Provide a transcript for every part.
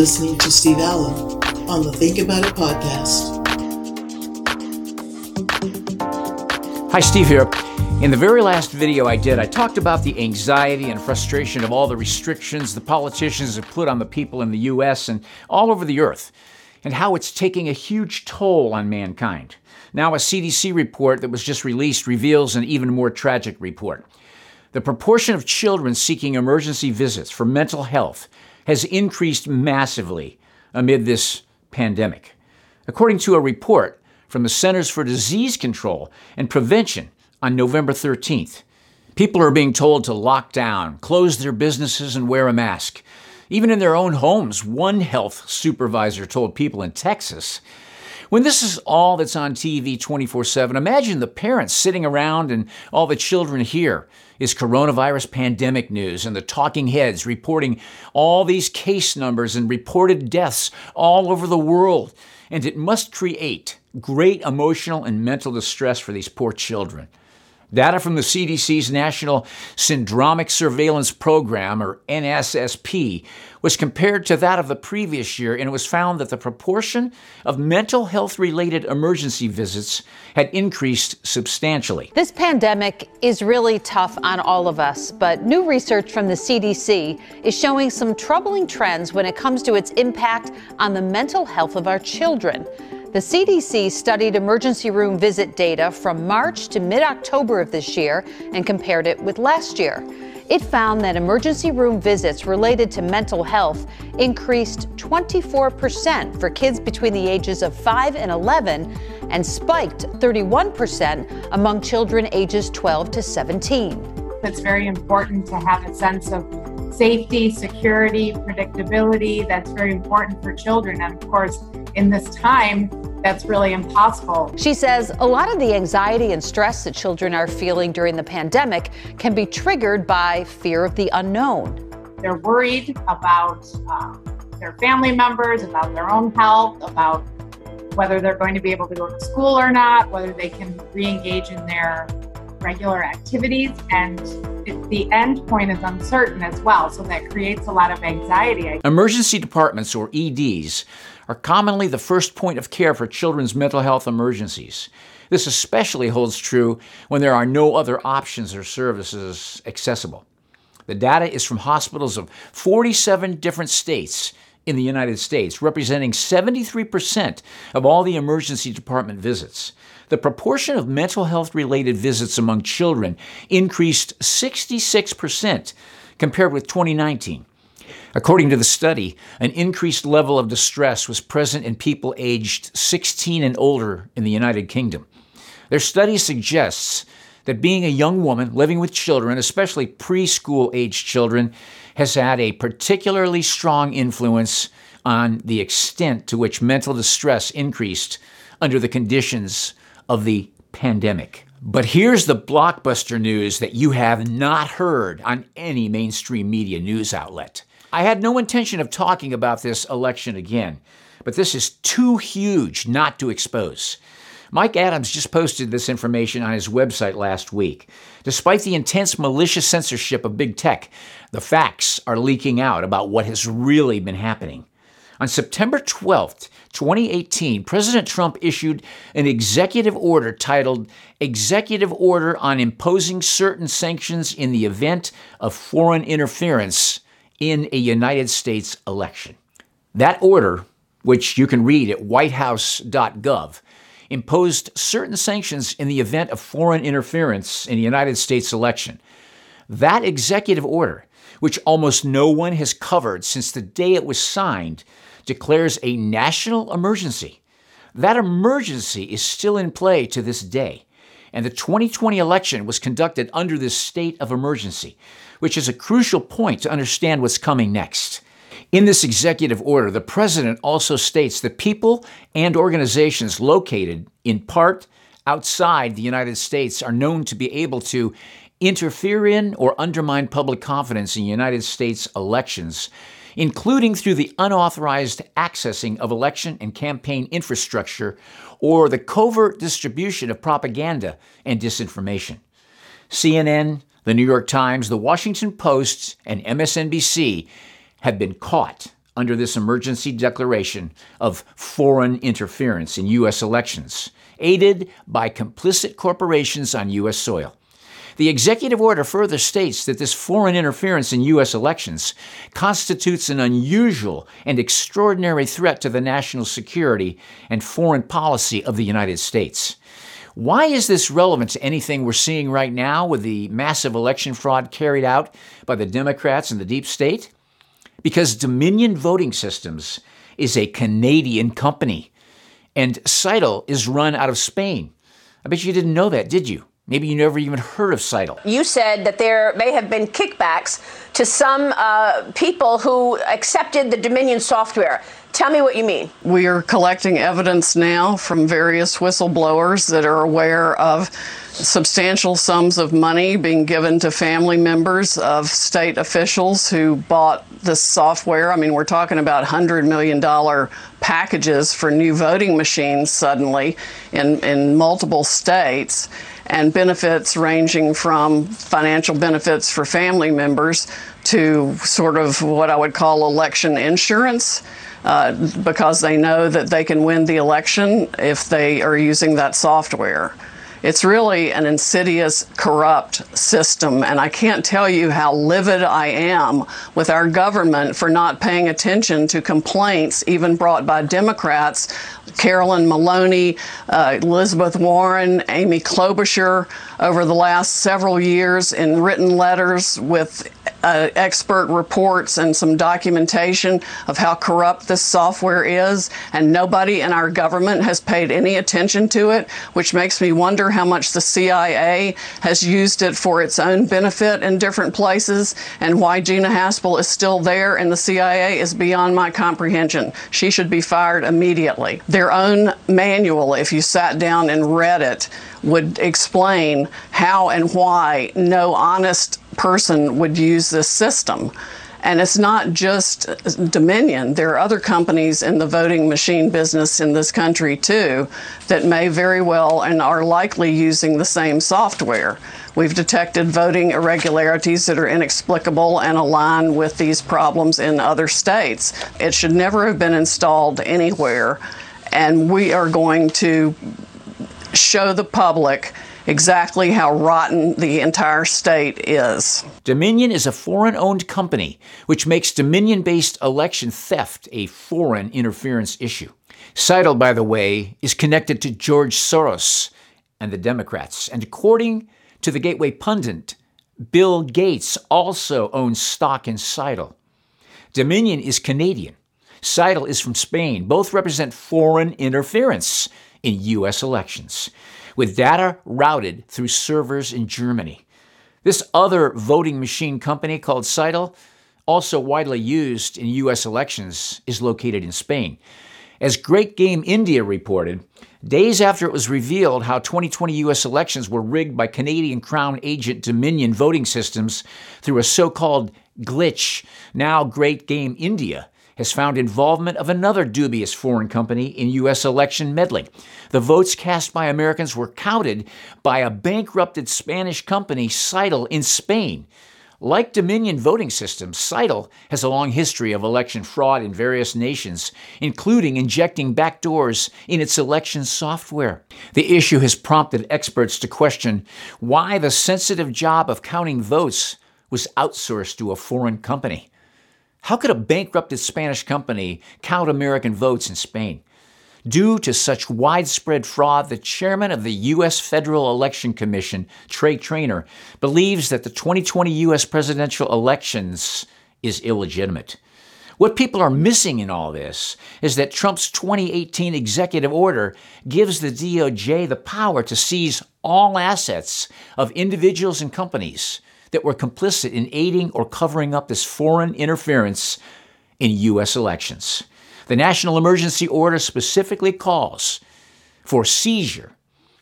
Listening to Steve Allen on the Think About It podcast. Hi, Steve here. In the very last video I did, I talked about the anxiety and frustration of all the restrictions the politicians have put on the people in the U.S. and all over the earth, and how it's taking a huge toll on mankind. Now, a CDC report that was just released reveals an even more tragic report. The proportion of children seeking emergency visits for mental health has increased massively amid this pandemic. According to a report from the Centers for Disease Control and Prevention on November 13th, people are being told to lock down, close their businesses, and wear a mask. Even in their own homes, one health supervisor told people in Texas when this is all that's on TV 24 7, imagine the parents sitting around and all the children hear is coronavirus pandemic news and the talking heads reporting all these case numbers and reported deaths all over the world. And it must create great emotional and mental distress for these poor children. Data from the CDC's National Syndromic Surveillance Program, or NSSP, was compared to that of the previous year, and it was found that the proportion of mental health related emergency visits had increased substantially. This pandemic is really tough on all of us, but new research from the CDC is showing some troubling trends when it comes to its impact on the mental health of our children. The CDC studied emergency room visit data from March to mid October of this year and compared it with last year. It found that emergency room visits related to mental health increased 24% for kids between the ages of 5 and 11 and spiked 31% among children ages 12 to 17. It's very important to have a sense of safety, security, predictability. That's very important for children. And of course, in this time, that's really impossible. She says a lot of the anxiety and stress that children are feeling during the pandemic can be triggered by fear of the unknown. They're worried about uh, their family members, about their own health, about whether they're going to be able to go to school or not, whether they can re engage in their regular activities. And the end point is uncertain as well. So that creates a lot of anxiety. Emergency departments, or EDs, are commonly the first point of care for children's mental health emergencies. This especially holds true when there are no other options or services accessible. The data is from hospitals of 47 different states in the United States, representing 73% of all the emergency department visits. The proportion of mental health related visits among children increased 66% compared with 2019. According to the study, an increased level of distress was present in people aged 16 and older in the United Kingdom. Their study suggests that being a young woman living with children, especially preschool aged children, has had a particularly strong influence on the extent to which mental distress increased under the conditions of the pandemic. But here's the blockbuster news that you have not heard on any mainstream media news outlet. I had no intention of talking about this election again, but this is too huge not to expose. Mike Adams just posted this information on his website last week. Despite the intense malicious censorship of big tech, the facts are leaking out about what has really been happening. On September 12th, 2018, President Trump issued an executive order titled Executive Order on Imposing Certain Sanctions in the Event of Foreign Interference in a United States Election. That order, which you can read at whitehouse.gov, imposed certain sanctions in the event of foreign interference in the United States election. That executive order, which almost no one has covered since the day it was signed, declares a national emergency. That emergency is still in play to this day, and the 2020 election was conducted under this state of emergency, which is a crucial point to understand what's coming next. In this executive order, the president also states that people and organizations located, in part, outside the United States are known to be able to interfere in or undermine public confidence in United States elections, including through the unauthorized accessing of election and campaign infrastructure or the covert distribution of propaganda and disinformation. CNN, the New York Times, the Washington Post, and MSNBC have been caught under this emergency declaration of foreign interference in U.S. elections, aided by complicit corporations on U.S. soil. The executive order further states that this foreign interference in U.S. elections constitutes an unusual and extraordinary threat to the national security and foreign policy of the United States. Why is this relevant to anything we're seeing right now with the massive election fraud carried out by the Democrats and the deep state? Because Dominion Voting Systems is a Canadian company, and Scytl is run out of Spain. I bet you didn't know that, did you? Maybe you never even heard of Scytl. You said that there may have been kickbacks to some uh, people who accepted the Dominion software. Tell me what you mean. We are collecting evidence now from various whistleblowers that are aware of substantial sums of money being given to family members of state officials who bought this software. I mean, we're talking about $100 million packages for new voting machines suddenly in, in multiple states and benefits ranging from financial benefits for family members to sort of what I would call election insurance. Uh, because they know that they can win the election if they are using that software. It's really an insidious, corrupt system, and I can't tell you how livid I am with our government for not paying attention to complaints, even brought by Democrats, Carolyn Maloney, uh, Elizabeth Warren, Amy Klobuchar, over the last several years in written letters with uh, expert reports and some documentation of how corrupt this software is, and nobody in our government has paid any attention to it, which makes me wonder how much the CIA has used it for its own benefit in different places, and why Gina Haspel is still there and the CIA is beyond my comprehension. She should be fired immediately. Their own manual, if you sat down and read it, would explain how and why no honest person would use this system. And it's not just Dominion. There are other companies in the voting machine business in this country too that may very well and are likely using the same software. We've detected voting irregularities that are inexplicable and align with these problems in other states. It should never have been installed anywhere. And we are going to show the public exactly how rotten the entire state is. Dominion is a foreign owned company, which makes Dominion based election theft a foreign interference issue. Scytl, by the way, is connected to George Soros and the Democrats. And according to the Gateway Pundit, Bill Gates also owns stock in Scytl. Dominion is Canadian. Scytl is from Spain. Both represent foreign interference in U.S. elections with data routed through servers in Germany. This other voting machine company called Scytl, also widely used in U.S. elections, is located in Spain. As Great Game India reported, days after it was revealed how 2020 U.S. elections were rigged by Canadian Crown agent Dominion voting systems through a so called glitch, now Great Game India has found involvement of another dubious foreign company in U.S. election meddling. The votes cast by Americans were counted by a bankrupted Spanish company, Scytl, in Spain. Like Dominion voting systems, Scytl has a long history of election fraud in various nations, including injecting backdoors in its election software. The issue has prompted experts to question why the sensitive job of counting votes was outsourced to a foreign company. How could a bankrupted Spanish company count American votes in Spain? Due to such widespread fraud, the chairman of the U.S. Federal Election Commission, Trey Trainor, believes that the 2020 U.S. presidential elections is illegitimate. What people are missing in all this is that Trump's 2018 executive order gives the DOJ the power to seize all assets of individuals and companies that were complicit in aiding or covering up this foreign interference in U.S. elections. The National Emergency Order specifically calls for seizure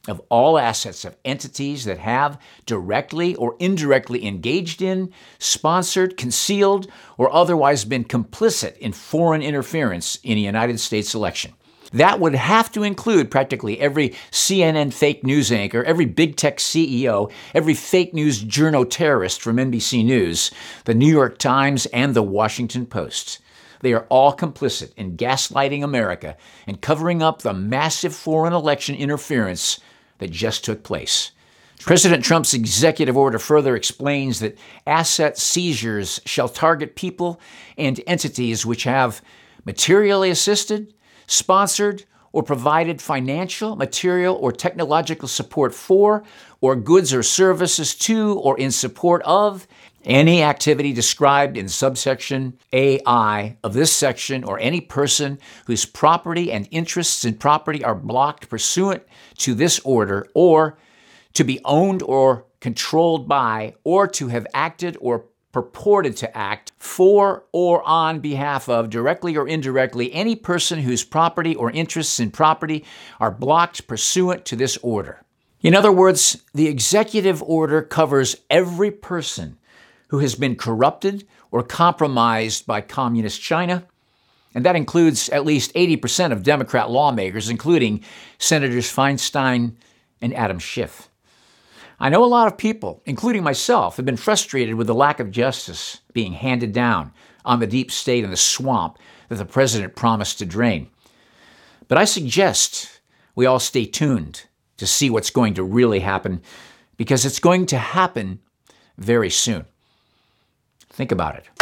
of all assets of entities that have directly or indirectly engaged in, sponsored, concealed, or otherwise been complicit in foreign interference in a United States election. That would have to include practically every CNN fake news anchor, every big tech CEO, every fake news journo terrorist from NBC News, the New York Times, and the Washington Post. They are all complicit in gaslighting America and covering up the massive foreign election interference that just took place. President Trump's executive order further explains that asset seizures shall target people and entities which have materially assisted, sponsored, or provided financial, material, or technological support for, or goods or services to, or in support of any activity described in subsection AI of this section, or any person whose property and interests in property are blocked pursuant to this order, or to be owned or controlled by, or to have acted or purported to act for or on behalf of, directly or indirectly, any person whose property or interests in property are blocked pursuant to this order. In other words, the executive order covers every person who has been corrupted or compromised by Communist China, and that includes at least 80% of Democrat lawmakers, including Senators Feinstein and Adam Schiff. I know a lot of people, including myself, have been frustrated with the lack of justice being handed down on the deep state and the swamp that the president promised to drain. But I suggest we all stay tuned to see what's going to really happen because it's going to happen very soon. Think about it.